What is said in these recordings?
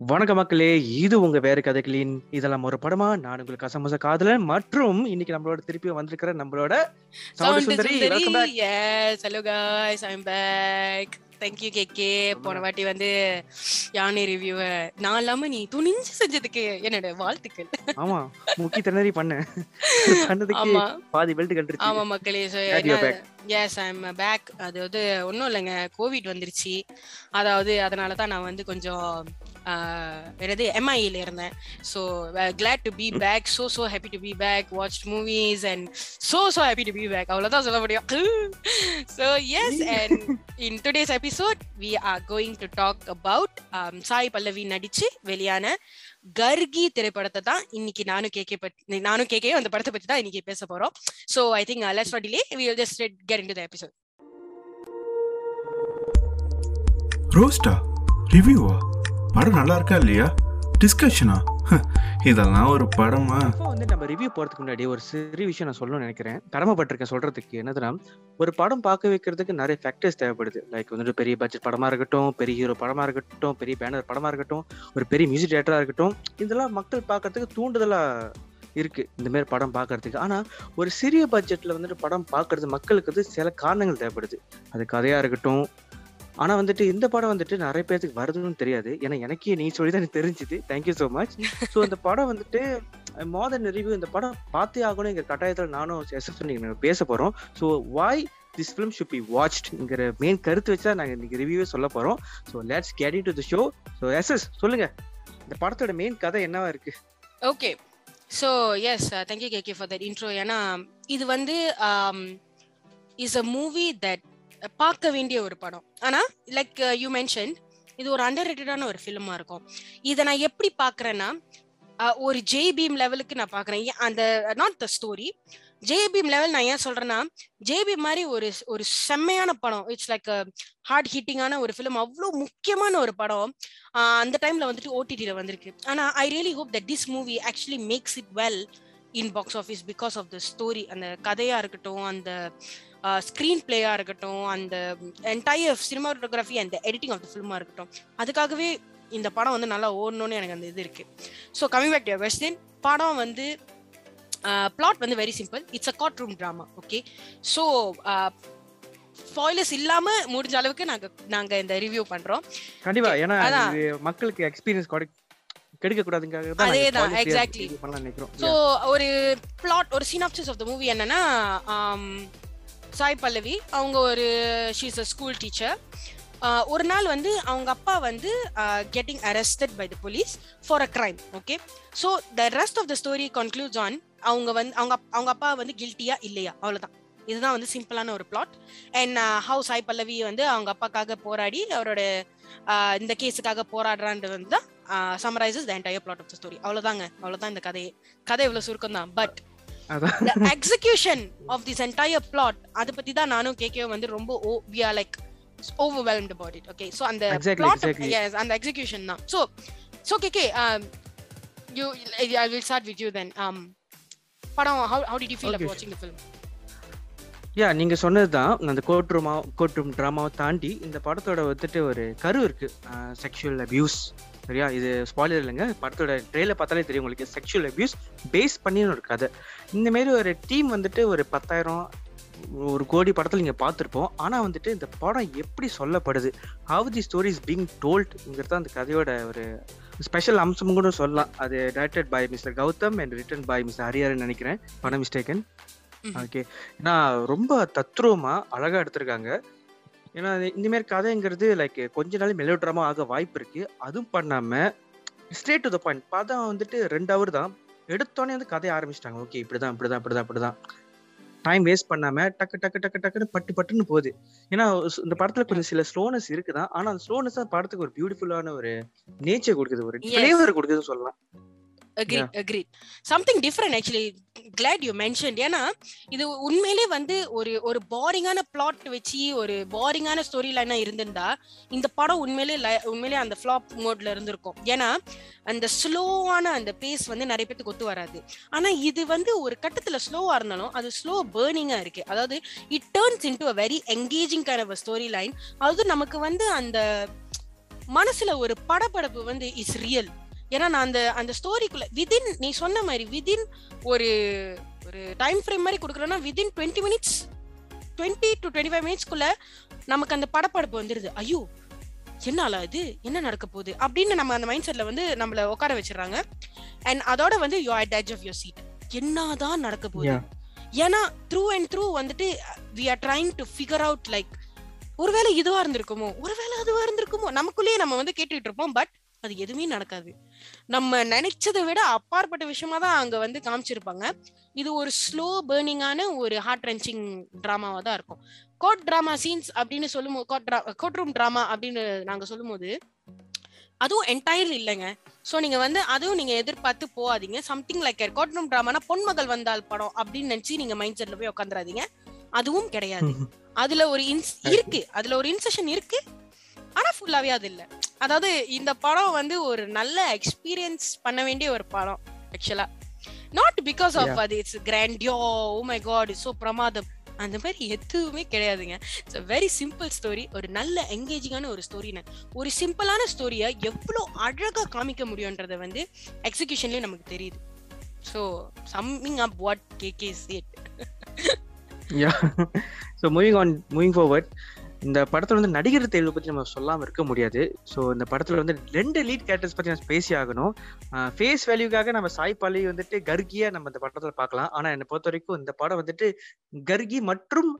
வணக்க மக்களே இது உங்க வேறு கதைகளின் இதெல்லாம் ஒரு படமா? நான் உங்களுக்கு கசமச காதலன் மற்றும் இன்னைக்கு நம்மளோட திருப்பி வந்திருக்கிற நம்மளோட தேங்க் யூ கேக்கே போன வாட்டி வந்து யானை ரிவ்யூ நான் இல்லாம நீ துணிஞ்சு செஞ்சதுக்கு என்னோட வாழ்த்துக்கள். ஆமா. முக்கி திணறி பண்ணேன் பண்ணதுக்கு பாதி பெல்ட் கண்டுருச்சு. ஆமா மக்களே. எஸ் ஐம் பேக் அதாவது ஒன்றும் இல்லைங்க. கோவிட் வந்துருச்சு. அதாவது அதனால தான் நான் வந்து கொஞ்சம் என்னது? எம்ஐல இருந்தேன். So glad to be back so so happy to be back watch movies and so so happy to be back அவ்வளோதான் சொல்ல முடியும். So yes and in today's episode we are going to talk about Sai Pallavi நடிச்சு வெளியான கர்கி திரைப்படத்தை தான் இன்னைக்கு நானும் கேக்கே பத்தி நானும் கேக்கே அந்த படத்தை பத்தி தான் இன்னைக்கு பேச போறோம். So I think let's not delay we will just get into the episode ரோஸ்டா ரிவ்யூவா படம் நல்லா இருக்கா இல்லையா? டிஸ்கஷனா இதெல்லாம் ஒரு படமா? இப்போ வந்து நம்ம ரிவ்யூ போறதுக்கு முன்னாடி ஒரு சிறு விஷயம் நான் சொல்லணும்னு நினைக்கிறேன். கடமைப்பட்டிருக்கேன் சொல்றதுக்கு என்னதுன்னா ஒரு படம் பார்க்க வைக்கிறதுக்கு நிறைய ஃபேக்டர்ஸ் தேவைப்படுது. லைக் வந்துட்டு பெரிய பட்ஜெட் படமா இருக்கட்டும் பெரிய ஹீரோ படமா இருக்கட்டும் பெரிய பேனர் படமா இருக்கட்டும் ஒரு பெரிய மியூசிக் டேரக்டரா இருக்கட்டும் இதெல்லாம் மக்கள் பார்க்கறதுக்கு தூண்டுதலா இருக்கு இந்த மாதிரி படம் பார்க்கறதுக்கு. ஆனா ஒரு சிறிய பட்ஜெட்ல வந்துட்டு படம் பார்க்கறது மக்களுக்கு வந்து சில காரணங்கள் தேவைப்படுது. அது கதையா இருக்கட்டும் ஆனா வந்துட்டு இந்த படம் வந்துட்டு நிறைய பேருக்கு வருதுன்னு தெரியாது. ஏன்னா எனக்கே நீ சொல்லி தான் எனக்கு தெரிஞ்சுது. தேங்க்யூ ஸோ மச் ஸோ இந்த படம் வந்துட்டு மாதன் ரிவ்யூ இந்த படம் பார்த்தே ஆகணும் எங்க கட்டாயத்தில் நானும் எஸ்எஸ் நீங்க பேச போறோம். So why this film should be வாட்ச்ட்ங்கிற main கருத்து வச்சா நாங்கள் இன்னைக்கு ரிவ்யூவே சொல்ல போறோம். So let's get to the show so S S சொல்லுங்க. இந்த படத்தோட மெயின் கதை என்னவா இருக்கு? Okay so yes thank you K K for that intro ஏன்னா இது வந்து இஸ் அ மூவி தட் பார்க்க வேண்டிய ஒரு படம். ஆனா லைக் யூ மென்ஷன் இது ஒரு அண்டர் ரேட்டடான ஒரு ஃபிலிமா இருக்கும். இதை நான் எப்படி பாக்குறேன்னா ஒரு ஜே பீம் லெவலுக்கு நான் பாக்குறேன் ஏன் அந்த not the story Jai Bhim level நான் ஏன் சொல்றேன்னா ஜேபி மாதிரி ஒரு ஒரு செம்மையான படம். இட்ஸ் லைக் ஹார்ட் ஹிட்டிங்கான ஒரு ஃபிலிம் அவ்வளோ முக்கியமான ஒரு படம். அந்த டைம்ல வந்துட்டு ஓடிடியில் வந்திருக்கு. ஆனா I really hope that this movie actually makes it well in box office because of the story அந்த கதையா இருக்கட்டும் அந்த ஸ்க்ரீன் பிளேயா இருக்கட்டும் அந்த என்டையர் சினிமாட்டோகிராஃபி அந்த எடிட்டிங் ஆஃப் த ஃபிலிமா இருக்கட்டும். அதுக்காகவே இந்த படம் வந்து நல்லா ஓடணும்னு எனக்கு அந்த இது இருக்கு. ஸோ கமிங் பேக் டு வெஸ்டின் படம் வந்து பிளாட் வந்து very simple it's a court room drama okay so spoilers இல்லாம முடிஞ்ச அளவுக்கு நாங்க நாங்க இந்த ரிவ்யூ பண்றோம். கண்டிப்பா. ஏன்னா மக்களுக்கு எக்ஸ்பீரியன்ஸ் கெடுக்க கூடாதுங்காக தான் அதேதான், நினைக்கிறோம். ஸோ ஒரு பிளாட் ஒரு சினாப்சிஸ் ஆஃப் த மூவி என்னன்னா ஆம், சாய் பல்லவி அவங்க ஒரு ஷீஸ் அ ஸ்கூல் டீச்சர் ஒரு நாள் வந்து அவங்க அப்பா வந்து getting arrested by the police for a crime okay so the rest of the story concludes on அவங்க வந்து அவங்க அவங்க அப்பா வந்து கில்ட்டியா இல்லையா? அவ்வளவுதான். இதுதான் வந்து சிம்பிளான ஒரு plot and how Sai Pallavi வந்து அவங்க அப்பாக்காக போராடி அவரோட ஆஹ், இந்த கேஸுக்காக போராடுறான்றது வந்து தான் summarises the entire plot of the story அவ்வளவுதாங்க அவ்வளவுதான் இந்த கதையே கதை இவ்வளவு சுருக்கம் தான் but execution of this entire plot அத பத்தி தான் நானும் கேக்கே வந்து ரொம்ப we are like overwhelmed about it okay so அந்த Exactly, plot exactly. yes அந்த execution தான் so so கேக்கே um you I will start with you then um படம் how how did you feel Okay. about watching the film யா நீங்க சொன்னதுதான் அந்த court ரூமா court room ட்ராமாவை தாண்டி இந்த படத்தோட வந்துட்டு ஒரு கரு இருக்கு செக்ஷுவல் அபியூஸ் சரியா? இது ஸ்பாயிலர் இல்லைங்க. படத்தோட ட்ரெயில பார்த்தாலே தெரியும் உங்களுக்கு. செக்ஷுவல் அபியூஸ் பேஸ் பண்ணி ஒரு கதை இந்த மாதிரி ஒரு டீம் வந்துட்டு ஒரு பத்தாயிரம் ஒரு கோடி படத்தில் நீங்கள் பார்த்துருப்போம். ஆனால் வந்துட்டு இந்த படம் எப்படி சொல்லப்படுது? ஹவ் தி ஸ்டோரிஸ் பீங் டோல்ட்ங்கிறது அந்த கதையோட ஒரு ஸ்பெஷல் அம்சம் கூட சொல்லலாம். அது directed by mister Gautham and written by mister Hariharan நினைக்கிறேன். படம் மிஸ்டேக்கன். ஓகே ஏன்னா ரொம்ப தத்ரூபமா அழகா எடுத்திருக்காங்க. ஏன்னா இந்த மாதிரி கதைங்கிறது லைக் கொஞ்ச நாள் மெலோ ட்ராமா ஆக வாய்ப்பு இருக்கு. அதுவும் பண்ணாம ஸ்ட்ரேட் டு த பாயிண்ட் படம் வந்துட்டு ரெண்டு ஹவர் தான். எடுத்தோடனே வந்து கதையை ஆரம்பிச்சிட்டாங்க. ஓகே இப்படிதான் இப்படிதான் இப்படிதான் இப்படிதான். டைம் வேஸ்ட் பண்ணாம டக்கு டக்கு டக்கு டக்குன்னு பட்டு பட்டுன்னு போகுது. ஏன்னா இந்த படத்துல கொஞ்சம் சில ஸ்லோனஸ் இருக்குதான். ஆனா அந்த ஸ்லோனஸ் தான் படத்துக்கு ஒரு பியூட்டிஃபுல்லான ஒரு நேச்சர் கொடுக்குது. ஒரு. ஃபிளேவர் கொடுக்குதுன்னு சொல்லலாம். Agreed agreed. Something different actually. Glad you mentioned. ஏன்னா இது உண்மையிலே வந்து ஒரு ஒரு போரிங்கான பிளாட் வச்சு ஒரு போரிங்கான ஸ்டோரி லைனா இருந்திருந்தா இந்த படம் உண்மையிலே உண்மையிலே அந்த ஃபிளாப் மோட்ல இருந்திருக்கும். ஏன்னா அந்த ஸ்லோவான அந்த பேஸ் வந்து நிறைய பேத்துக்கு ஒத்து வராது. ஆனா இது வந்து ஒரு கட்டத்துல ஸ்லோவா இருந்தாலும் அது ஸ்லோ பேர்னிங்கா இருக்கு. அதாவது it turns into a very engaging kind of story line அதாவது நமக்கு வந்து அந்த மனசுல ஒரு படபடப்பு வந்து இஸ் ரியல் ஏன்னா நான் அந்த அந்த ஸ்டோரிக்குள்ள விதின் நீ சொன்ன மாதிரி விதின் ஒரு ஒரு டைம் ஃப்ரேம் மாதிரி கொடுக்குறேன்னா within twenty minutes twenty to twenty five மினிட்ஸ்க்குள்ள நமக்கு அந்த படப்படப்பு வந்துருது. ஐயோ என்னால இது? என்ன நடக்க போகுது? அப்படின்னு நம்ம அந்த மைண்ட் செட்ல வந்து நம்மள உட்கார வச்சிடுறாங்க. அண்ட் அதோட வந்து you at edge of your seat என்னதான் நடக்க போகுது. ஏன்னா த்ரூ அண்ட் த்ரூ வந்துட்டு we are trying to figure out like ஒருவேளை இதுவா இருந்திருக்குமோ? ஒருவேளை அதுவா இருந்திருக்குமோ? நமக்குள்ளேயே நம்ம வந்து கேட்டுட்டு இருப்போம் பட் அது எதுவுமே நடக்காது. நம்ம நினைச்சதை விட அப்பாற்பட்ட விஷயமா தான் அங்க வந்து காமிச்சிருப்பாங்க. இது ஒரு ஸ்லோ பேர்னிங்கான ஒரு ஹார்ட் ரென்ச்சிங் டிராமாவா தான் இருக்கும். கோட் டிராமா சீன்ஸ் அப்படின்னு சொல்லும் கோட் ரூம் டிராமா அப்படின்னு நாங்க சொல்லும்போது அதுவும் என்டையர்லி இல்லைங்க. சோ நீங்க வந்து அதுவும் நீங்க எதிர்பார்த்து போகாதீங்க. சம்திங் லைக் கோட் ரூம் டிராமானா பொன்மகள் வந்தால் படம் அப்படின்னு நினைச்சு நீங்க மைண்ட் செட்ல போய் உட்காந்துறாதீங்க அதுவும் கிடையாது. அதுல ஒரு இன்ஸ் இருக்கு. அதுல ஒரு இன்செஷன் இருக்கு. ஆனா ஃபுல்லாவே அது இல்ல. அதாவது இந்த படம் வந்து ஒரு நல்ல எக்ஸ்பீரியன்ஸ் பண்ண வேண்டிய ஒரு படம் ஆக்சுவலா நாட் பிகாஸ் ஆஃப் அது it's grandiose oh my god so பிரமாதம். அந்த மாதிரி எதுவுமே கிடையாதுங்க. இட்ஸ் வெரி சிம்பிள் ஸ்டோரி ஒரு நல்ல என்கேஜிங்கான ஒரு ஸ்டோரின்னு ஒரு சிம்பிளான ஸ்டோரியை எவ்வளோ அழகா காமிக்க முடியுன்றத வந்து எக்ஸிகியூஷன்லயே நமக்கு தெரியுது. So summing up what K K yeah so moving on moving forward இந்த படத்துல வந்து நடிகர் தேர்வு பத்தி நம்ம சொல்லாம இருக்க முடியாது. ஸோ இந்த படத்துல வந்து ரெண்டு லீட் கேரக்டர்ஸ் பத்தி நம்ம பேசி ஆகணும். ஃபேஸ் வேல்யூக்காக நம்ம சாய் பாலி வந்துட்டு கர்கியா நம்ம இந்த படத்துல பார்க்கலாம். ஆனா என்னை பொறுத்த வரைக்கும் இந்த படம் வந்துட்டு கர்கி மற்றும்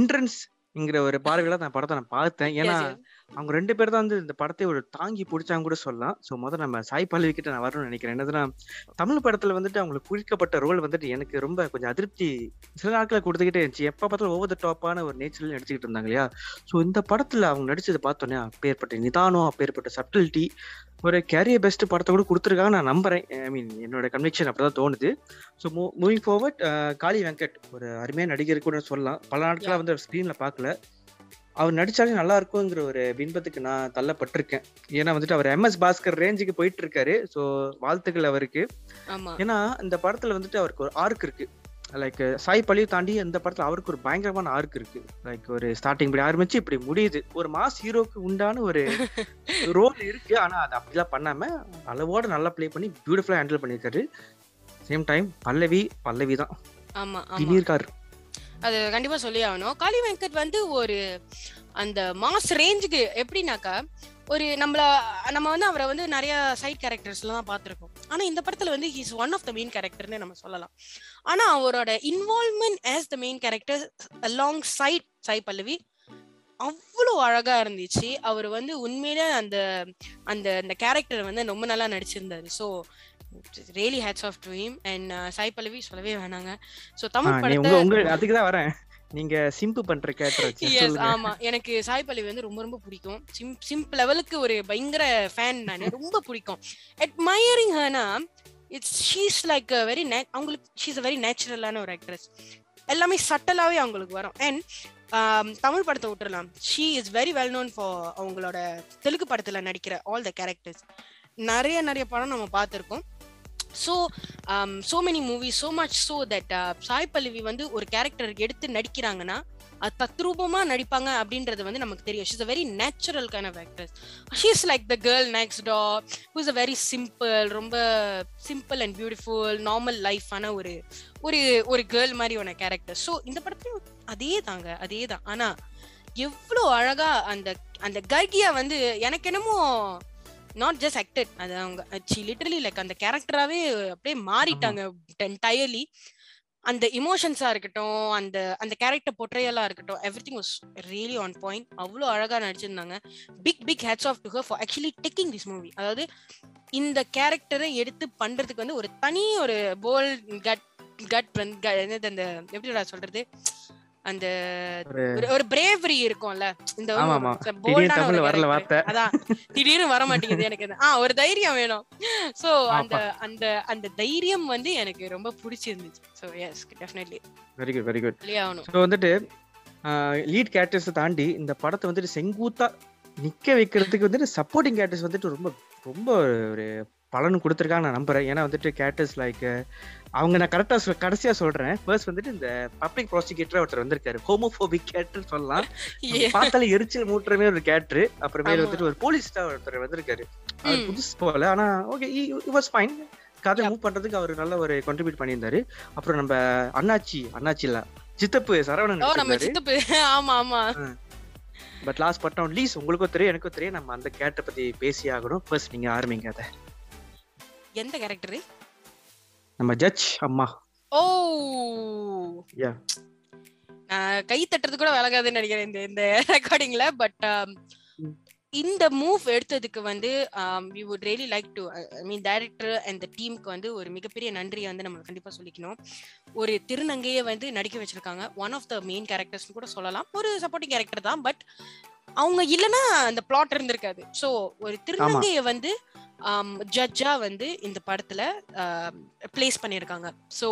இன்ட்ரன்ஸ்ங்கிற ஒரு பார்வையில நான் படத்தை நான் பார்த்தேன். ஏன்னா அவங்க ரெண்டு பேர் தான் வந்து இந்த படத்தை ஒரு தாங்கி பிடிச்சாங்க கூட சொல்லலாம். ஸோ முதல்ல நம்ம சாய் பல்லவி கிட்ட நான் வரணும்னு நினைக்கிறேன். என்னதுன்னா தமிழ் படத்துல வந்துட்டு அவங்களுக்கு குறிக்கப்பட்ட ரோல் வந்துட்டு எனக்கு ரொம்ப கொஞ்சம் அதிருப்தி சில நாட்களை கொடுத்துக்கிட்டே இருந்துச்சு. எப்போ பார்த்தாலும் த டாப்பான ஒரு நேச்சரில் நடிச்சுக்கிட்டு இருந்தாங்க இல்லையா? ஸோ இந்த படத்துல அவங்க நடிச்சதை பார்த்தோன்னே அப்பேற்பட்ட நிதானம் அப்பேற்பட்ட சப்டிலிட்டி ஒரு கேரியர் பெஸ்ட் படத்தை கூட கொடுத்துருக்காங்க நான் நம்புறேன். ஐ மீன் என்னோட கன்விக்ஷன் அப்படிதான் தோணுது. So moving forward Kali Venkat ஒரு அருமையான நடிகர் கூட சொல்லலாம். பல நாட்களாக வந்து ஸ்க்ரீன்ல பார்க்கல. அவர் நடிச்சாலே நல்லா இருக்குங்கிற ஒரு பின்பத்துக்கு நான் தள்ளப்பட்டிருக்கேன். ஏன்னா வந்துட்டு அவர் எம்எஸ் பாஸ்கர் ரேஞ்சுக்கு போயிட்டு இருக்காரு ஸோ வாழ்த்துக்கள் அவருக்கு. ஏன்னா இந்த படத்துல வந்துட்டு அவருக்கு ஒரு ஆர்க் இருக்கு. லைக் சாய் பழியை தாண்டி இந்த படத்துல அவருக்கு ஒரு பயங்கரமான ஆர்க் இருக்கு. லைக் ஒரு ஸ்டார்டிங் இப்படி ஆரம்பிச்சு இப்படி முடியுது. ஒரு மாஸ் ஹீரோக்கு உண்டான ஒரு ரோல் இருக்கு. ஆனா அது அப்படிலாம் பண்ணாம அளவோட நல்லா ப்ளே பண்ணி பியூட்டிஃபுல்லா ஹேண்டில் பண்ணியிருக்காரு. சேம் டைம் பல்லவி பல்லவி தான். ஆமா திடீர்கார் அது கண்டிப்பா சொல்லி ஆகணும் காளி வெங்கட் வந்து ஒரு அந்த மாஸ் ரேஞ்சுக்கு எப்படின்னாக்கா ஒரு நம்மள நம்ம வந்து அவரை வந்து நிறைய சைட் கேரக்டர்ஸ்ல தான் பார்த்துருக்கோம். ஆனா இந்த படத்துல வந்து he's one of the main கேரக்டர்னு நம்ம சொல்லலாம். ஆனா அவரோட involvement as the main character alongside Sai Pallavi அவ்வளோ அழகா இருந்துச்சு. அவர் வந்து உண்மையிலே அந்த அந்த அந்த கேரக்டர் வந்து ரொம்ப நல்லா நடிச்சிருந்தாரு. So really hats off to him and Sai Pallavi சொல்லவே வேணாங்க. ஸோ தமிழ் படத்தை அதுக்கு தான் வரேன். நீங்க சிம்பு பண்ற கேரக்டர் எஸ் ஆமா. எனக்கு சாய் பல்லவி வந்து ரொம்ப ரொம்ப பிடிக்கும். சிம் சிம்பிள் லெவலுக்கு ஒரு பயங்கர ஃபேன் நான். ரொம்ப பிடிக்கும். அட்மயரிங் ஹர்னா இட்ஸ் ஷீஸ் லைக் வெரி அவங்களுக்கு ஷீஸ் வெரி நேச்சுரலான ஒரு ஆக்ட்ரஸ் எல்லாமே சட்டலாவே அவங்களுக்கு வரும். அண்ட் தமிழ் படத்தை விட்டுறலாம். She is very well known for அவங்களோட தெலுங்கு படத்துல நடிக்கிற ஆல் த கேரக்டர்ஸ் நிறைய நிறைய படம் நம்ம பார்த்துருக்கோம். So so many movie so much so that Sai Pallavi வந்து ஒரு கேரக்டர் எடுத்து நடிக்கிறாங்கன்னா தத்ரூபமா நடிப்பாங்க அப்படின்றது வந்து நமக்கு தெரியும். She's a very natural kind of actors she's like the girl next door who's a very simple ரொம்ப சிம்பிள் அண்ட் பியூட்டிஃபுல் நார்மல் லைஃபான ஒரு ஒரு ஒரு கேர்ள் மாதிரி ஒன்று கேரக்டர் ஸோ இந்த படத்துலையும் அதே தாங்க அதே தான் ஆனா எவ்வளோ அழகா அந்த அந்த கர்கியா வந்து எனக்கு என்னமோ நாட் ஜஸ்ட் ஆக்டட் அது அவங்க லிட்டரலி லைக் அந்த கேரக்டராகவே அப்படியே மாறிட்டாங்க என்டையர்லி அந்த இமோஷன்ஸா இருக்கட்டும் அந்த அந்த கேரக்டர் பொட்ரையலா இருக்கட்டும் everything was really on point அவ்வளோ அழகா நடிச்சிருந்தாங்க. Big big hats off to her for actually taking this movie அதாவது இந்த கேரக்டரை எடுத்து பண்றதுக்கு வந்து ஒரு தனி ஒரு போல் கட் கட் என்னது அந்த எப்படி சொல்றது? அந்த ஒரு பிரேவரி இருக்கும்ல. இந்த தமிழ்ல வரல வார்த்தை. அதான். திடீர்னு வர மாட்டேங்குது எனக்கு ஆ ஒரு தைரியம் வேணும். சோ அந்த அந்த அந்த தைரியம் வந்து எனக்கு ரொம்ப பிடிச்சிருந்துச்சு. So yes definitely very good very good so வந்துட்டு லீட் கேரக்டர்ஸ் தாண்டி இந்த படத்தை வந்துட்டு செங்கூத்தா நிக்க வைக்கிறதுக்கு வந்துட்டு சப்போர்ட்டிங் கேரக்டர்ஸ் வந்துட்டு ரொம்ப ரொம்ப ஒரு பலன் கொடுத்துருக்காங்க நான் நம்புறேன். ஏன்னா வந்துட்டு கேரக்டர்ஸ் லைக் அவங்க நான் கரெக்டா கடைசியா சொல்றேன். ஃபர்ஸ்ட் வந்துட்டு இந்த பப்ளிக் ப்ராசிக்யூட்டர் ஒருத்தர் வந்திருக்காரு. ஹோமோபோபிக் கேரக்டர் சொல்லலாம். பார்த்தாலே எரிச்சல் மூட்டுறமே ஒரு கேரக்டர் அப்புறமேல ஆமா. வந்துட்டு ஒரு போலீஸ் ஒருத்தர் வந்திருக்காரு. அவர். புதுசு போல. ஆனா ஓகே வாஸ் ஃபைன் கதை. மூவ் பண்றதுக்கு அவர் நல்ல ஒரு கான்ட்ரிபியூட் பண்ணியிருந்தாரு. அப்புறம் நம்ம அண்ணாச்சி அண்ணாச்சி இல்ல சித்தப்பு சரவணன் ஆமா ஆமா. But last but not least உங்களுக்கும் தெரியும் எனக்கும் தெரியும் நம்ம அந்த கேரக்டர் பத்தி பேசி ஆகணும். ஃபர்ஸ்ட் நீங்க ஆரம்பிங்க அதை. எந்த கேரக்டர் நம்ம ஜட்ஜ் அம்மா ஓ. நான் கை தட்டுறது கூட விலகாதுன்னு நினைக்கிறேன் இந்த இந்த ரெக்கார்டிங்ல பட். இந்த மூவ் எடுத்ததுக்கு வந்து we would really like to I mean director and டீமுக்கு வந்து ஒரு மிகப்பெரிய நன்றியை வந்து நம்ம கண்டிப்பா சொல்லிக்கணும். ஒரு திருநங்கையை வந்து நடிக்க வச்சிருக்காங்க. One of the main characters கூட சொல்லலாம். ஒரு சப்போர்ட்டிங் கேரக்டர் தான் பட் அவங்க இல்லைன்னா அந்த பிளாட் இருந்திருக்காது. ஸோ ஒரு திருநங்கையை வந்து ஜட்ஜா வந்து இந்த படத்துல பிளேஸ் பண்ணியிருக்காங்க. ஸோ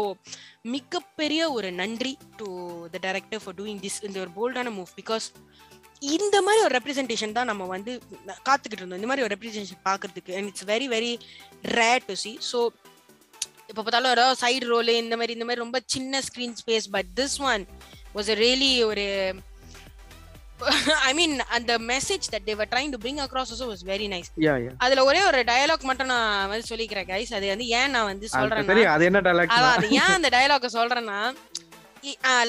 மிகப்பெரிய ஒரு நன்றி to the director for doing this இந்த ஒரு போல்டான மூவ் பிகாஸ் இந்த மாதிரி ஒரு ரெப்ரஸன்டேஷன் தான் நம்ம வந்து காத்துக்கிட்டு இருந்தோம். இந்த மாதிரி ஒரு ரெப்ரஸன்டேஷன் பார்க்கறதுக்கு. And it's very very rare to see so இப்போ பார்த்தாலும் ஏதாவது சைடு ரோல் இந்த மாதிரி இந்த மாதிரி ரொம்ப சின்ன screen space but this one was really ஒரு ஐ மீன் அந்த message that they're trying to bring across also was very nice அதுல ஒரே ஒரு டயலாக் மட்டும் நான் வந்து சொல்லிக்கிறேன் கைஸ் அது வந்து ஏன் நான் வந்து அதான் அது ஏன் அந்த டயலாக சொல்றேன்னா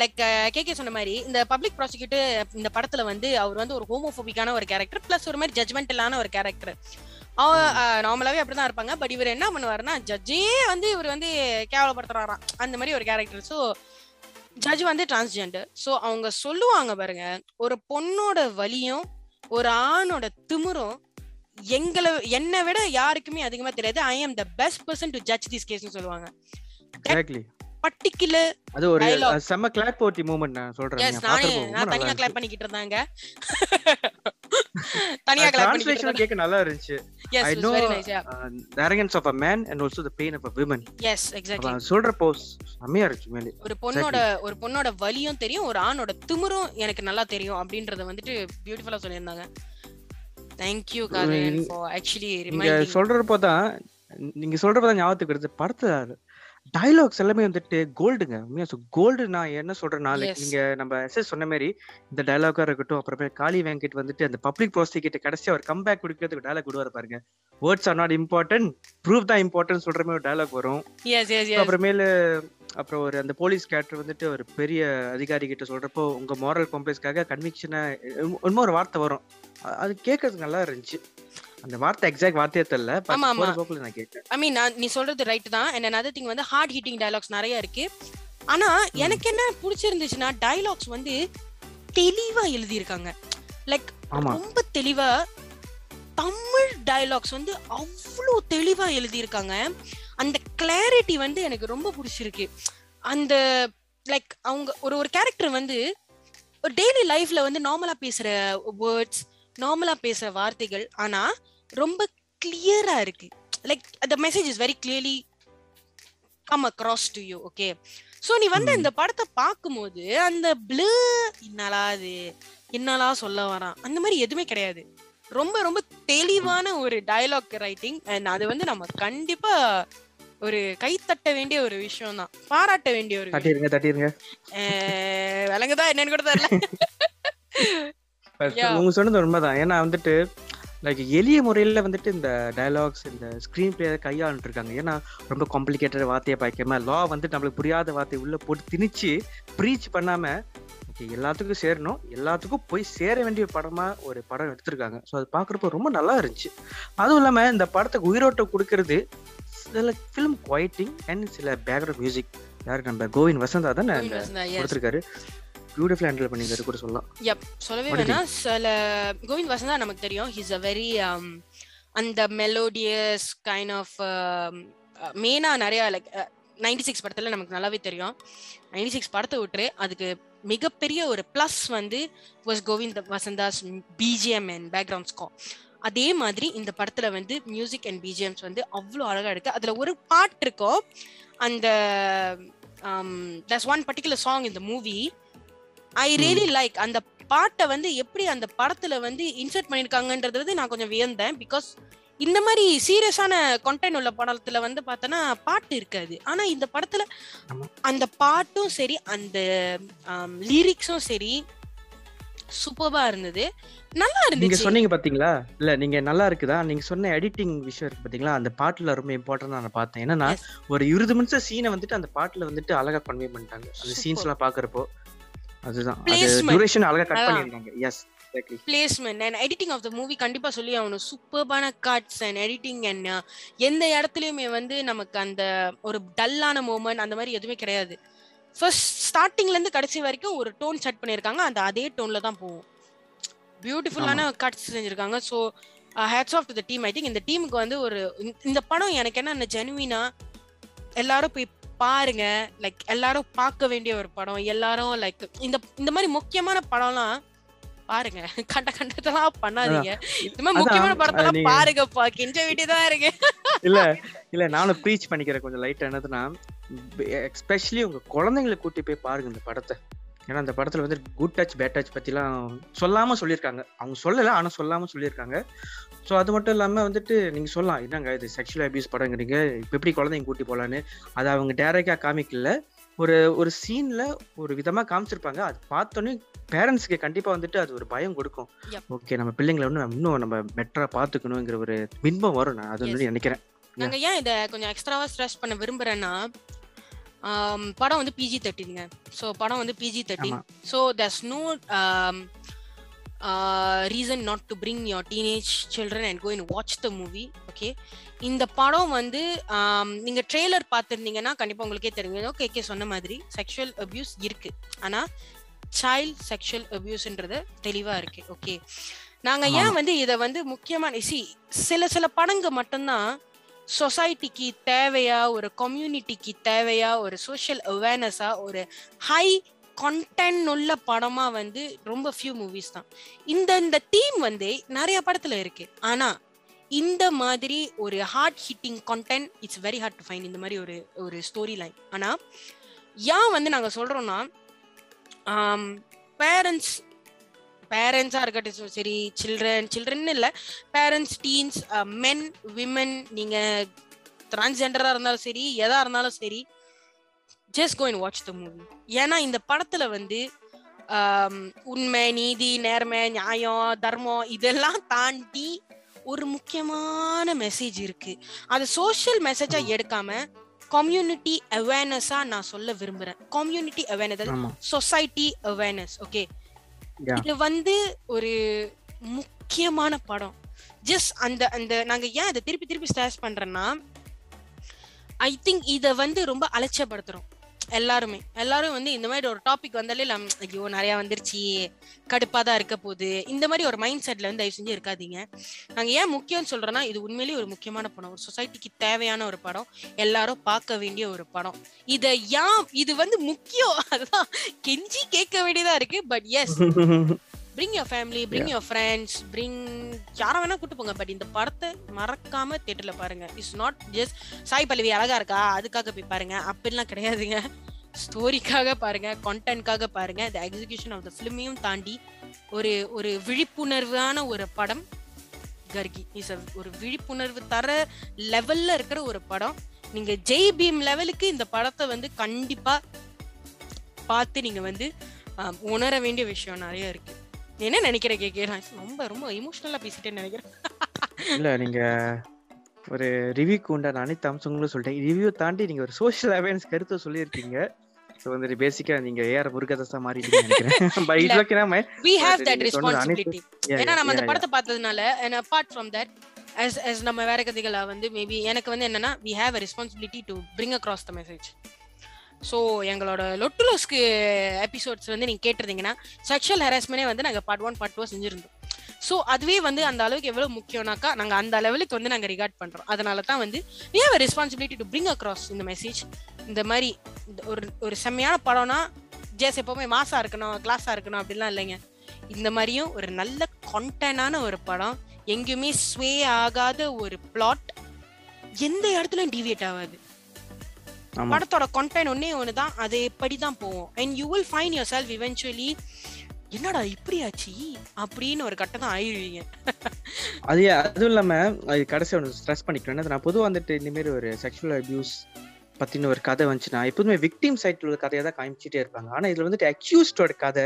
லைக் கே கே சொன்ன மாதிரி இந்த பப்ளிக் ப்ராசிக்யூட்டர் இந்த படத்துல வந்து அவர் வந்து ஒரு ஹோமோபோபிக்கான ஒரு கேரக்டர் பிளஸ் ஒரு மாதிரி ஜட்மெண்டலான ஒரு கேரக்டர் அவ நார்மலாவே அப்படிதான் இருப்பாங்க. பட் இவர் என்ன பண்ணுவாருன்னா ஜட்ஜே வந்து இவர் வந்து கேவலப்படுத்துறாராம். அந்த மாதிரி ஒரு கேரக்டர் ஸோ ஜட்ஜ் வந்து டிரான்ஸ்ஜெண்டர் ஸோ அவங்க சொல்லுவாங்க பாருங்க ஒரு பொண்ணோட வலியும் ஒரு ஆணோட திமிரும் எங்களை என்னை விட யாருக்குமே அதிகமா தெரியாது. I am the best person to judge this கேஸ்னு சொல்லுவாங்க. பர்டிகுலர் அது ஒரு செம்ம கிளாப் போட்டி மூமெண்ட் நான் சொல்றேன். எஸ் நீங்க நானே நான் தனியா. கிளாப் பண்ணிக்கிட்டு இருந்தாங்க தனியா கிளாப் பண்ணிக்கிட்டு கேட்க நல்லா இருந்துச்சு. Yes I it's know, very nice yeah the arrogance of a man and also the pain of a woman. Yes exactly அவன் சொல்ற போஸ் செம்மையா இருந்துச்சு மேலே. ஒரு பொண்ணோட ஒரு பொண்ணோட வலியும் தெரியும் ஒரு ஆணோட திமிரும் எனக்கு நல்லா தெரியும் அப்படின்றத வந்துட்டு பியூட்டிஃபுல்லா சொல்லியிருந்தாங்க. தேங்க்யூ காதன் ஃபார் ஆக்சுவலி நீங்க ரிமைண்டிங் சொல்றப்போ தான் நீங்க சொல்றப்போ தான் ஞாபகத்துக்கு வருது படத்துல டைலாக்ஸ் எல்லாமே வந்துட்டு கோல்டுங்க உண்மையா கோல்டு நான் என்ன சொல்றேன்னா. நீங்க நம்ம எஸ்எஸ் சொன்ன மாதிரி இந்த டைலாக்கா இருக்கட்டும் அப்புறமே காளி வெங்கட் வந்துட்டு அந்த பப்ளிக் ப்ராசிக்யூட்டர் கடைசியா ஒரு கம்பேக் கொடுக்கறதுக்கு டைலாக் விடுவாரு பாருங்க. Words are not important proof தான் இம்பார்ட்டன்ட் சொல்ற மாதிரி ஒரு டைலாக் வரும். எஸ் எஸ் எஸ் அப்புறமேலு அப்புறம் ஒரு அந்த போலீஸ் கேரக்டர் வந்துட்டு ஒரு பெரிய அதிகாரி கிட்ட சொல்றப்போ உங்க மாரல் காம்ப்ளெக்ஸ்க்காக கன்விக்ஷனை இன்னும் ஒரு வார்த்தை வரும். அது கேட்கறதுக்கு நல்லா இருந்துச்சு. அந்த வார்த்தை எக்ஸாக்ட் வார்த்தையே தெரியல ஆமா, ஆமா. நான் கேட்டேன். ஐ மீன் நீ சொல்றது ரைட் தான். அண்ட் another திங் வந்து ஹார்ட் ஹிட்டிங் டயலாக்ஸ் நிறைய இருக்கு. ஆனா எனக்கு என்ன பிடிச்சிருந்துச்சுன்னா டயலாக்ஸ் வந்து தெளிவா எழுதியிருக்காங்க. லைக் ரொம்ப தெளிவா தமிழ் டயலாக்ஸ் வந்து அவ்வளோ தெளிவா எழுதியிருக்காங்க. அந்த கிளாரிட்டி வந்து எனக்கு ரொம்ப பிடிச்சிருக்கு. அந்த லைக் அவங்க ஒரு ஒரு கேரக்டர் வந்து ஒரு டெய்லி லைஃப்ல வந்து நார்மலா பேசுற வேர்ட்ஸ் நார்மலா பேசுற வார்த்தைகள் ஆனா ரொம்ப கிளியரா இருக்கு. Like the message is very clearly come across to you okay so நீ வந்து. இந்த படத்தை பார்க்கும்போது அந்த ப்ளூ என்னலா அது என்னலா சொல்ல வரான்? அந்த மாதிரி எதுவுமே கிடையாது. ரொம்ப ரொம்ப தெளிவான ஒரு டயலாக் ரைட்டிங் அண்ட் அது வந்து நம்ம கண்டிப்பா ஒரு கை தட்ட வேண்டிய ஒரு விஷயம் தான். பாராட்ட வேண்டிய ஒரு தட்டிருங்க தட்டிருங்க. அஹ் விளங்குதா என்னன்னு கூட தெரியல. உங்க சொன்னது உண்மைதான். ஏன்னா வந்துட்டு லைக் எளிய முறையில வந்துட்டு இந்த டயலாக்ஸ் இந்த ஸ்கிரீன் பிளே கையாண்டுட்டு இருக்காங்க ஏன்னா ரொம்ப காம்ப்ளிகேட்டட் வார்த்தையை பாய்க்காம லா வந்து நம்மளுக்கு புரியாத வார்த்தையை உள்ள போட்டு திணிச்சு ப்ரீச் பண்ணாம எல்லாத்துக்கும் சேரணும். எல்லாத்துக்கும் போய் சேர வேண்டிய படமா ஒரு படம் எடுத்திருக்காங்க. ஸோ அது பார்க்குறப்போ ரொம்ப நல்லா இருந்துச்சு. அதுவும் இல்லாம இந்த படத்துக்கு உயிரோட்டம் கொடுக்கறது சில ஃபிலிம் குவைட்டிங் அண்ட் சில பேக்ரவுண்ட் மியூசிக் யாரு நம்ம? கோவிந்த் வசந்தா தானே. கொடுத்துருக்காரு. பியூட்டிஃபுல் ஹேண்டில் பண்ணியிருக்காரு கூட சொல்லலாம். Yep, சொல்லவே வேணாம். சில கோவிந்த் வசந்தா நமக்கு தெரியும். ஹிஸ் அ வெரி அந்த மெலோடியஸ் கைண்ட் ஆஃப் மெயினா நிறைய லைக் நைன்டி சிக்ஸ் படத்துல நமக்கு நல்லாவே தெரியும். நைன்டி சிக்ஸ் படத்தை விட்டுரு அதுக்கு மிகப்பெரிய ஒரு ப்ளஸ் வந்து was Govind Vasantha's BGM and background score அதே மாதிரி இந்த படத்துல வந்து மியூசிக் அண்ட் பிஜிஎம்ஸ் வந்து அவ்வளோ அழகா இருக்கு. அதுல ஒரு பாட்டு இருக்கும். அந்த தஸ் ஒன் பர்டிகுலர் சாங் இந்த மூவி ஐ ரியலி லைக் அந்த பாட்டை வந்து எப்படி அந்த படத்துல வந்து இன்சர்ட் பண்ணிருக்காங்கன்றது நான் கொஞ்சம் வியந்தேன். பிகாஸ் இந்த மாதிரி சீரியஸான கண்டென்ட் உள்ள படத்துல வந்து பார்த்தோன்னா பாட்டு இருக்காது. ஆனா இந்த படத்துல. அந்த பாட்டும் சரி அந்த லிரிக்ஸும் சரி சூப்பர்பா இருந்தது. நல்லா நீங்க இருந்துச்சு. சொன்னீங்க பாத்தீங்களா? இல்ல நீங்க நல்லா இருக்குதா? நீங்க சொன்ன எடிட்டிங் விஷயம் இருக்கு பாத்தீங்களா? அந்த பாட்டுல ரொம்ப இம்பார்ட்டன்ட் நான் பார்த்தேன். என்னன்னா. ஒரு இருபது நிமிஷம் சீனை வந்துட்டு அந்த பாட்டுல வந்துட்டு அழகா கன்வே பண்ணிட்டாங்க. அந்த. சீன்ஸ் எல்லாம் பாக்குறப்போ. அதுதான். அது Placement. டியூரேஷன் அழகா கட் அதான். பண்ணிருந்தாங்க yes exactly placement and editing of the movie கண்டிப்பா சொல்லி ஆகணும். சூப்பர்பான கட்ஸ் அண்ட் எடிட்டிங் அண்ட் எந்த இடத்துலயுமே வந்து நமக்கு அந்த ஒரு டல்லான மூமெண்ட் அந்த மாதிரி எதுவுமே கிடையாது. ஃபர்ஸ்ட் ஸ்டார்டிங்ல இருந்து கடைசி வரைக்கும் ஒரு டோன் செட் பண்ணிருக்காங்க அந்த அதே டோன்ல தான் போகும். பியூட்டிஃபுல்லான கட்ஸ் செஞ்சிருக்காங்க. So hats off to the team I think இந்த டீமுக்கு வந்து ஒரு இந்த- இந்த படம் எனக்கு என்ன ஜெனுவினா எல்லாரும் போய் பாருங்க லைக் எல்லாரும் பார்க்க வேண்டிய ஒரு படம். எல்லாரும் லைக் இந்த இந்த மாதிரி முக்கியமான படம்லாம் பாருங்க. கண்ட கண்டதெல்லாம் பண்ணாதீங்க. இந்த மாதிரி முக்கியமான படத்தெல்லாம் பாருங்கப்பா கெஞ்ச வேண்டியதான் இருக்கு இல்ல இல்ல நானும் ப்ரீச் பண்ணிக்கிறேன் கொஞ்சம் லைட்டா என்னதுன்னா எஸ்பெஷலி உங்க குழந்தைங்களை கூட்டி போய் பாருங்க இந்த படத்தை. ஏன்னா அந்த படத்துல வந்து குட் டச் பேட் டச் பத்திலாம் சொல்லாம சொல்லியிருக்காங்க. அவங்க சொல்லல ஆனா சொல்லாம சொல்லியிருக்காங்க. ஸோ அது மட்டும் இல்லாம வந்துட்டு நீங்க சொல்லலாம். என்னங்க இது செக்ஷுவல் அபியூஸ் படங்கிறீங்க? இப்போ எப்படி குழந்தைங்க கூட்டி போலான்னு? அதை அவங்க டேரக்டா காமிக்கல. ஒரு ஒரு சீன்ல ஒரு விதமா காமிச்சிருப்பாங்க. அது பார்த்தோன்னே பேரண்ட்ஸ்க்கு கண்டிப்பா வந்துட்டு அது ஒரு பயம் கொடுக்கும். ஓகே நம்ம பிள்ளைங்களை நம்ம இன்னும் நம்ம பெட்டரா பாத்துக்கணுங்கிற ஒரு பின்பம் வரும் நான். அது வந்து நினைக்கிறேன். நாங்க ஏன் இத கொஞ்சம் எக்ஸ்ட்ராவா ஸ்ட்ரெஸ் பண்ண விரும்புறேன்னா ஆம், படம் வந்து பிஜி தேர்ட்டின்ங்க ஸோ படம் வந்து PG thirteen. So thus no reason not to bring your teenage children and go in watch the movie okay இந்த படம் வந்து ஆம், நீங்க ட்ரெய்லர் பார்த்துருந்தீங்கன்னா கண்டிப்பா உங்களுக்கே தெரியும். ஓகே கே சொன்ன மாதிரி செக்ஷுவல் அபியூஸ் இருக்கு. ஆனா சைல்ட் செக்ஷுவல் அபியூஸ்ன்றது தெளிவா இருக்கு ஓகே நாங்க ஏன் வந்து இத வந்து முக்கியமான சி சில சில படங்க மட்டும்தான் சொசைட்டிக்கு தேவையா ஒரு கம்யூனிட்டிக்கு தேவையா ஒரு சோஷியல் அவேர்னஸா ஒரு ஹை கண்டென்ட் உள்ள படமா வந்து ரொம்ப ஃபியூ மூவிஸ் தான். இந்த இந்த தீம் வந்து நிறைய படத்துல இருக்கு. ஆனா இந்த மாதிரி ஒரு heart hitting content it's very hard to find இந்த மாதிரி ஒரு ஒரு ஸ்டோரி லைன் ஆனா ஏன் வந்து நாங்க சொல்றோம்னா பேரண்ட்ஸ் பேரண்ட்ஸாக இருக்கட்டும் சரி சில்ட்ரன் சில்ட்ரன் இல்லை பேரண்ட்ஸ் டீன்ஸ் மென் விமன் நீங்கள் டிரான்ஸ்ஜெண்டராக இருந்தாலும் சரி எதாக இருந்தாலும் சரி just go and watch the movie ஏன்னா இந்த படத்துல வந்து உண்மை நீதி நேர்மை நியாயம் தர்மம் இதெல்லாம் தாண்டி ஒரு முக்கியமான மெசேஜ் இருக்கு. அது சோஷியல் மெசேஜா எடுக்காம கம்யூனிட்டி அவேர்னஸா நான் சொல்ல விரும்புறேன். Community awareness society awareness okay. இது வந்து ஒரு முக்கியமான படம். ஜஸ்ட் அந்த அந்த நாங்க ஏன் அதை திருப்பி திருப்பி ஸ்டாஷ் பண்றேன்னா ஐ திங்க் இத வந்து ரொம்ப அலட்சியப்படுத்துறோம். எல்லாருமே. எல்லாரும் வந்து இந்த மாதிரி ஒரு டாபிக் வந்தாலே ஐயோ நிறைய வந்துருச்சு. கடுப்பா தான் இருக்க போகுது. இந்த மாதிரி ஒரு மைண்ட் செட்ல வந்து தயவு செஞ்சு இருக்காதீங்க. நாங்க ஏன் முக்கியம்னு சொல்றோம்னா இது உண்மையிலேயே ஒரு முக்கியமான படம். ஒரு சொசைட்டிக்கு தேவையான ஒரு படம். எல்லாரும் பார்க்க வேண்டிய ஒரு படம். இத ஏன் இது வந்து முக்கியம். அதுதான் கெஞ்சி கேட்க வேண்டியதா இருக்கு but yes bring your family bring your friends bring யாரை வேணா கூட்டு போங்க பட் இந்த படத்தை மறக்காம தியேட்டர்ல பாருங்க. It's not just Sai Pallavi அழகா இருக்கா? அதுக்காக போய் பாருங்க. அப்படிலாம் கிடையாதுங்க. ஸ்டோரிக்காக பாருங்க கண்டென்ட்காக பாருங்க. த எக்ஸிகியூஷன் ஆஃப் த ஃபிலிமையும் தாண்டி ஒரு ஒரு விழிப்புணர்வான ஒரு படம் கர்கி. இஸ் ஒரு விழிப்புணர்வு தர லெவல்ல இருக்கிற ஒரு படம். நீங்க ஜெய் பீம் லெவலுக்கு இந்த படத்தை வந்து கண்டிப்பா பார்த்து நீங்க வந்து உணர வேண்டிய விஷயம் நிறைய இருக்கு. என்ன நினைக்கிற கேக்கே நான் ரொம்ப ரொம்ப இமோஷனலா பேசிட்டேன்னு நினைக்கிறேன். இல்ல நீங்க ஒரு ரிவ்யூக்கு உண்டான அனைத்து அம்சங்களும் சொல்லிட்டேன் ரிவ்யூ தாண்டி நீங்க ஒரு சோஷியல் அவேர்னஸ் கருத்தை சொல்லியிருக்கீங்க. ஸோ வந்துட்டு பேசிக்கா நீங்க ஏஆர் முருகதாஸா மாறிட்டீங்க நினைக்கிறேன். பை இல்ல. இட்ஸ் ஓகே நாம வி ஹேவ் தட் ரெஸ்பான்சிபிலிட்டி ஏன்னா நம்ம அந்த படத்தை பார்த்ததுனால and apart from that as as நம்ம வேற கதைகளா வந்து மேபி எனக்கு வந்து என்னன்னா we have a responsibility to bring across the message so எங்களோட லொட்டுலோஸ்க்கு எபிசோட்ஸ் வந்து நீங்கள் கேட்டிருந்தீங்கன்னா செக்ஷுவல் ஹராஸ்மெண்டே வந்து நாங்கள் பார்ட் ஒன் பார்ட் டூ செஞ்சுருந்தோம். ஸோ அதுவே வந்து அந்த அளவுக்கு எவ்வளோ முக்கியம்னாக்கா நாங்கள் அந்த லெவலுக்கு வந்து நாங்கள் ரிகார்ட் பண்ணுறோம் அதனால தான் வந்து we have responsibility to bring across இந்த மெசேஜ் இந்த மாதிரி இந்த ஒரு ஒரு செம்மையான படம்னா ஜேஸ் எப்பவுமே மாசா இருக்கணும் கிளாஸாக இருக்கணும் அப்படிலாம் இல்லைங்க. இந்த மாதிரியும் ஒரு நல்ல கண்டனான ஒரு படம் எங்கேயுமே ஸ்வே ஆகாத ஒரு பிளாட் எந்த இடத்துலையும் டிவியேட் ஆகாது. படத்தோட கண்டென்ட் ஒன்னே ஒண்ணுதான் அது எப்படிதான் போவோம் and you will find yourself eventually என்னடா இப்படி ஆச்சு அப்படின்னு ஒரு கட்டம் தான் ஆயிடுவீங்க. அது அதுவும் இல்லாம அது கடைசி ஒன்று ஸ்ட்ரெஸ் பண்ணிக்கணும் என்னது நான் பொதுவாக வந்துட்டு இந்த மாதிரி ஒரு செக்ஷுவல் அபியூஸ் பத்தின ஒரு கதை வந்துச்சுன்னா எப்போதுமே விக்டிம் சைட்ல உள்ள கதையை தான் காமிச்சிட்டே இருப்பாங்க. ஆனா இதுல வந்துட்டு அக்யூஸ்டோட கதை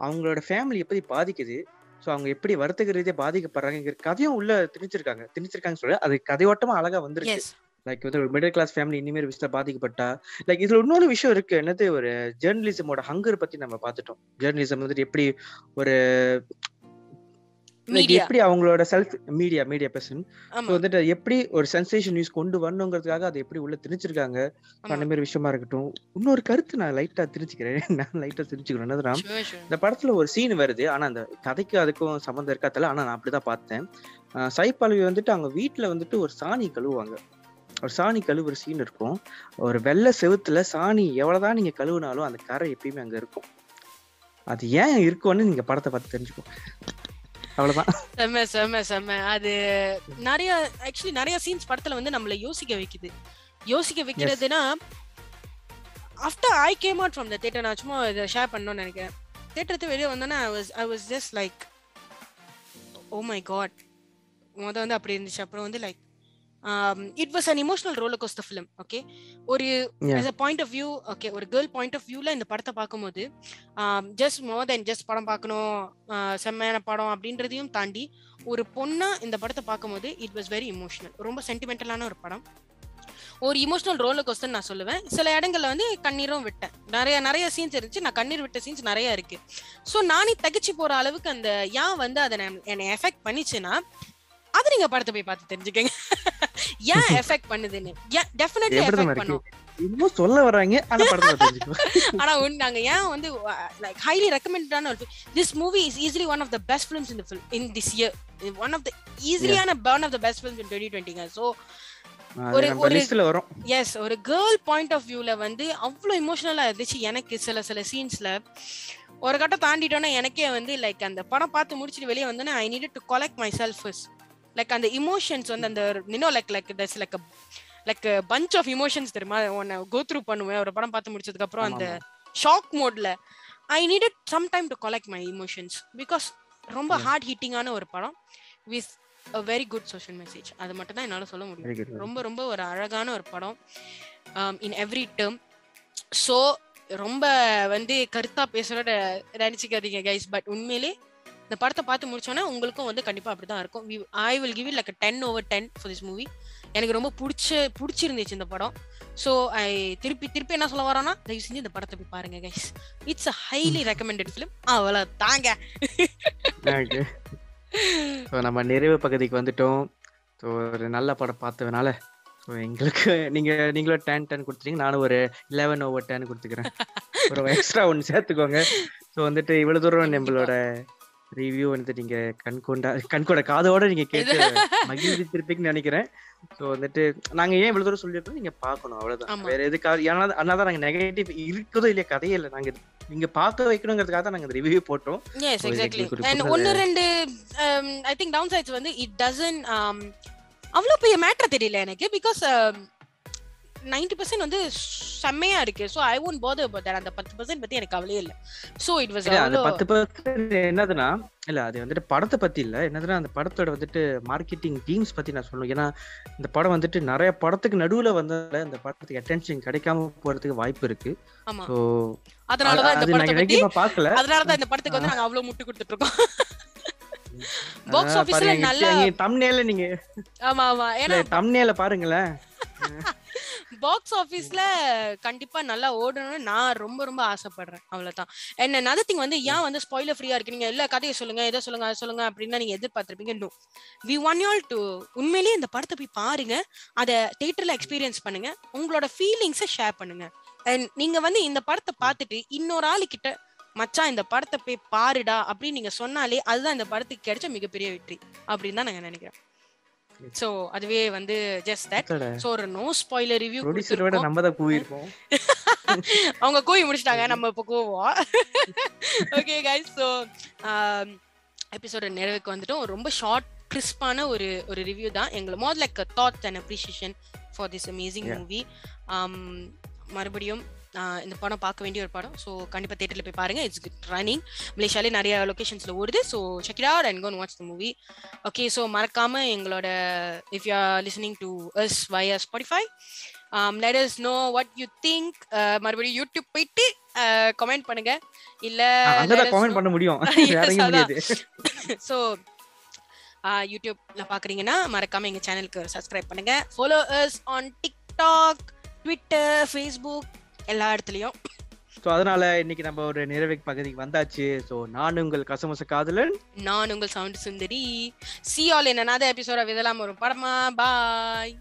அவங்களோட ஃபேமிலி எப்படி பாதிக்குது. ஸோ அவங்க எப்படி வருத்தக ரீதியா பாதிக்கப்படுறாங்கிற கதையும் உள்ள திணிச்சிருக்காங்க. திணிச்சிருக்காங்க சொல்ல அது கதையோட்டமா அழகா வந்திருக்கு. எஸ் லைக் வந்து ஒரு மிடில் கிளாஸ் ஃபேமிலி இனிமேல் விஷயத்துல பாதிக்கப்பட்டா லைக் இதுல இன்னொரு விஷயம் இருக்கு. என்னது ஒரு ஜேர்னலிசமோட ஹங்கர் பத்தி நம்ம பார்த்துட்டோம். ஜேர்னலிசம் வந்துட்டு எப்படி ஒரு எப்படி அவங்களோட செல்ஃப் மீடியா மீடியா பர்சன் வந்துட்டு எப்படி ஒரு சென்சேஷன் நியூஸ் கொண்டு வரணுங்கிறதுக்காக அதை எப்படி உள்ள திணிச்சிருக்காங்க. அந்த மாதிரி விஷயமா இருக்கட்டும். இன்னொரு கருத்து நான் லைட்டா திரிச்சுக்கிறேன் நான் லைட்டா Sure, sure. இந்த படத்துல ஒரு சீன் வருது. ஆனா அந்த கதைக்கு அதுக்கும் சம்மந்தம் இருக்காதுல. ஆனா நான் அப்படிதான் பார்த்தேன். பல்லவி வந்துட்டு அவங்க வீட்டுல வந்துட்டு ஒரு சாணி கழுவுவாங்க. ஒரு சாணி கழுவுற சீன் இருக்கும். ஒரு வெள்ளை செவுத்துல சாணி எவ்வளவுதான் நீங்க கழுவுனாலும் அந்த கரை எப்பயுமே அங்க இருக்கும். அது ஏன் இருக்கும்னு நீங்க படத்தை பார்த்து தெரிஞ்சுக்கோ. அவ்வளவுதான். செம்ம செம்ம செம்ம. அது நிறைய ஆக்சுவலி நிறைய சீன்ஸ் படத்துல வந்து நம்மள யோசிக்க வைக்குது. யோசிக்க வைக்கிறதுனா after I came out from the theatre நான் சும்மா இதை ஷேர் பண்ணணும்னு நினைக்கிறேன். தேட்டருக்கு வெளியே வந்தோன்னே I was I was just like oh my God முத வந்து அப்படி இருந்துச்சு. அப்புறம் வந்து like it was an emotional roller coaster film okay ஒரு as a point of view okay ஒரு கேர்ள் பாயிண்ட் ஆஃப் வியூல இந்த படத்தை பார்க்கும்போது ஜஸ்ட் மோர் தென் ஜஸ்ட் படம் பார்க்கணும் ஆஹ் செம்மையான படம் அப்படின்றதையும் தாண்டி ஒரு பொண்ணா இந்த படத்தை பார்க்கும்போது இட் வாஸ் வெரி இமோஷனல் ரொம்ப சென்டிமெண்டலான ஒரு படம். ஒரு இமோஷனல் ரோலர் கோஸ்டர் நான் சொல்லுவேன். சில இடங்கள்ல வந்து கண்ணீரும் விட்டேன். நிறைய நிறைய சீன்ஸ் இருந்துச்சு. நான் கண்ணீர் விட்ட சீன்ஸ் நிறைய இருக்கு. ஸோ நானே தகச்சு போற அளவுக்கு அந்த ஏன் வந்து அதை என்னை எஃபெக்ட் பண்ணிச்சுன்னா அது நீங்க படத்தை போய் பார்த்து தெரிஞ்சுக்கங்க. ஏன் எஃபெக்ட் பண்ணுதுன்னு? டெஃபினெட்லி எஃபெக்ட் பண்ணும். இன்னும் சொல்ல வர்றாங்க ஆனா படத்தை பார்த்து தெரிஞ்சுக்கோ. ஆனா நாங்க ஏன் வந்து லைக் ஹைலி ரெக்கமெண்டடான ஒரு this movie is easily one of the best films in fill in this year one of the ஈஸிலியான one of the best films in twenty டுவெண்ட்டிங்க so ஒரு- ஒரு- எஸ் ஒரு கேர்ள் பாயிண்ட் ஆஃப் வியூல வந்து அவ்வளோ இமோஷனலா இருந்துச்சு எனக்கு சில சில சீன்ஸ்ல ஒரு கட்டம் தாண்டிட்டோன்னா எனக்கே வந்து லைக் அந்த படம் பார்த்து முடிச்சுட்டு வெளியே வந்தோன்னே I need to collect myself like அந்த இமோஷன்ஸ் வந்து அந்த இன்னும் like like this like like punch of emotions தெரியுமா? உன்னை கோ த்ரூ பண்ணுவேன். ஒரு படம் பார்த்து முடிச்சதுக்கு அப்புறம் அந்த ஷாக் மோட்ல I needed some time to collect my emotions because ரொம்ப. ஹார்ட் ஹிட்டிங்கான ஒரு படம் with a very good social message அது மட்டும் தான் என்னால சொல்ல முடியும். ரொம்ப ரொம்ப ஒரு அழகான ஒரு படம். இன் எவ்ரி டேர்ம் ஸோ ரொம்ப வந்து கருத்தா பேசுறோட நினைச்சுக்காதீங்க கைஸ் பட் உண்மையிலே இந்த படத்தை பார்த்து முடிச்சோன்னா உங்களுக்கும் வந்து கண்டிப்பா அப்படிதான் இருக்கும். I will give it like ten over ten for this movie எனக்கு ரொம்ப பிடிச்ச பிடிச்சிருந்துச்சு இந்த படம். ஸோ ஐ திருப்பி திருப்பி என்ன சொல்ல வரோன்னா தயவு செஞ்சு இந்த படத்தை போய் பாருங்க guys it's a highly recommended film அவ்வளோ தாங்க ஸோ நம்ம நிறைவு பகுதிக்கு வந்துட்டோம். ஸோ ஒரு நல்ல படம் பார்த்ததுனால ஸோ எங்களுக்கு நீங்க நீங்களும் டென் டென் கொடுத்துட்டீங்க. நானும் ஒரு லெவன் ஓவர் டென் கொடுத்துக்கிறேன். ஒரு எக்ஸ்ட்ரா ஒன்று சேர்த்துக்கோங்க. ஸோ வந்துட்டு இவ்வளோ தூரம் நம்மளோட ரிவ்யூ வந்து நீங்க கண்கொண்டா கண்கொண்ட காதோட நீங்க கேட்டு மகிழ்ச்சிருப்பீங்கன்னு நினைக்கிறேன். ஸோ வந்துட்டு நாங்க ஏன் இவ்வளவு தூரம் சொல்லியிருக்கோம்? நீங்க பார்க்கணும் அவ்வளவுதான். வேற எதுக்காக ஏன்னா அதனால நாங்க நெகட்டிவ் இருக்குதோ இல்லையா கதையே இல்லை. நாங்க நீங்க பார்க்க வைக்கணுங்கிறதுக்காக தான் நாங்க ரிவ்யூ போட்டோம். எஸ் எக்ஸாக்ட்லி அண்ட் ஒன்னு ரெண்டு ஐ திங்க் டவுன் சைட்ஸ் வந்து இட் டசன் அவ்வளோ பெரிய மேட்டர் தெரியல எனக்கு. பிகாஸ் நைன்டி பர்சன்ட் வந்து செம்மையா இருக்கு. ஸோ ஐ ஒன்ட் போது பட் அந்த பத்து பர்சன்ட் பத்தி எனக்கு கவலையே இல்லை. ஸோ இட் வாஸ் அது பத்து பர்சன்ட் என்னதுன்னா இல்ல அது வந்துட்டு படத்தை பத்தி இல்ல. என்னதுன்னா அந்த படத்தோட வந்துட்டு மார்க்கெட்டிங் டீம்ஸ் பத்தி நான் சொல்லணும். ஏன்னா இந்த படம் வந்துட்டு நிறைய படத்துக்கு நடுவுல வந்ததால இந்த படத்துக்கு அட்டென்ஷன் கிடைக்காம போறதுக்கு வாய்ப்பு இருக்கு. ஸோ அதனாலதான் இந்த படத்தை பத்தி பார்க்கல. அதனாலதான் இந்த படத்துக்கு வந்து நாங்க அவ்வளவு முட்டு கொடுத்துட்டு இருக்கோம். பாக்ஸ் ஆபீஸ்ல நல்லா தம்னேல நீங்க. ஆமா ஆமா. ஏன்னா தம்னேல பாருங்களேன். பாக்ஸ் ஆபீஸ்ல கண்டிப்பா நல்லா ஓடணும்னு நான் ரொம்ப ரொம்ப ஆசைப்படுறேன். அவ்வளவுதான். என்ன நதத்திங் வந்து ஏன் வந்து ஸ்பாயிலர் ஃப்ரீயா இருக்கு? நீங்க எல்லா கதையை சொல்லுங்க எதை சொல்லுங்க அதை சொல்லுங்க அப்படின்னா நீங்க எதிர்பார்த்திருப்பீங்க. No we want y'all to உண்மையிலேயே இந்த படத்தை போய் பாருங்க. அதை தேட்டர்ல எக்ஸ்பீரியன்ஸ் பண்ணுங்க. உங்களோட ஃபீலிங்ஸை ஷேர் பண்ணுங்க. அண்ட் நீங்க வந்து இந்த படத்தை பார்த்துட்டு இன்னொரு ஆளு கிட்ட மச்சான் இந்த படத்தை போய் பாருடா அப்படின்னு நீங்க சொன்னாலே அதுதான் இந்த படத்துக்கு கிடைச்ச மிகப்பெரிய வெற்றி அப்படின்னு தான் நாங்க நினைக்கிறேன். சோ அதுவே வந்து ஜஸ்ட் தட் சோ ஒரு நோ ஸ்பாயிலர் ரிவ்யூ ப்ரொடியூசரோட நம்ம தான் கூவிருப்போம் அவங்க கூவி முடிச்சிட்டாங்க நம்ம இப்போ கூவோம் ஓகே கைஸ் ஸோ எபிசோட நிறைவுக்கு வந்துட்டோம். ரொம்ப ஷார்ட் கிறிஸ்பான ஒரு ஒரு ரிவ்யூ தான். எங்களை more like thoughts and appreciation for this amazing. Movie மறுபடியும் இந்த படம் பார்க்க வேண்டிய ஒரு படம். ஸோ கண்டிப்பா தேட்டர்ல போய் பாருங்க. இட்ஸ் குட் ரன்னிங் மலேசியாலே நிறைய லொகேஷன்ஸ்ல ஓடுது. So check it out and go and watch the movie okay so மறக்காம எங்களோட if you are listening to us via Spotify let us know what you think மறுபடியும் யூடியூப் போயிட்டு கமெண்ட் பண்ணுங்க. இல்ல comment பண்ண முடியும். ஸோ யூடியூப்ல பாக்குறீங்கன்னா மறக்காம எங்க சேனலுக்கு சப்ஸ்கிரைப் பண்ணுங்க. Follow us on TikTok Twitter Facebook எல்லா இடத்துலயும். ஸோ அதனால இன்னைக்கு நம்ம ஒரு நிறைவு பகுதிக்கு வந்தாச்சு. ஸோ நான் உங்கள் கசமச காதலன். நான் உங்கள் சவுண்ட் சுந்தரி. சி ஆல் என்ன எபிசோட விதலாம் ஒரு படமா பாய்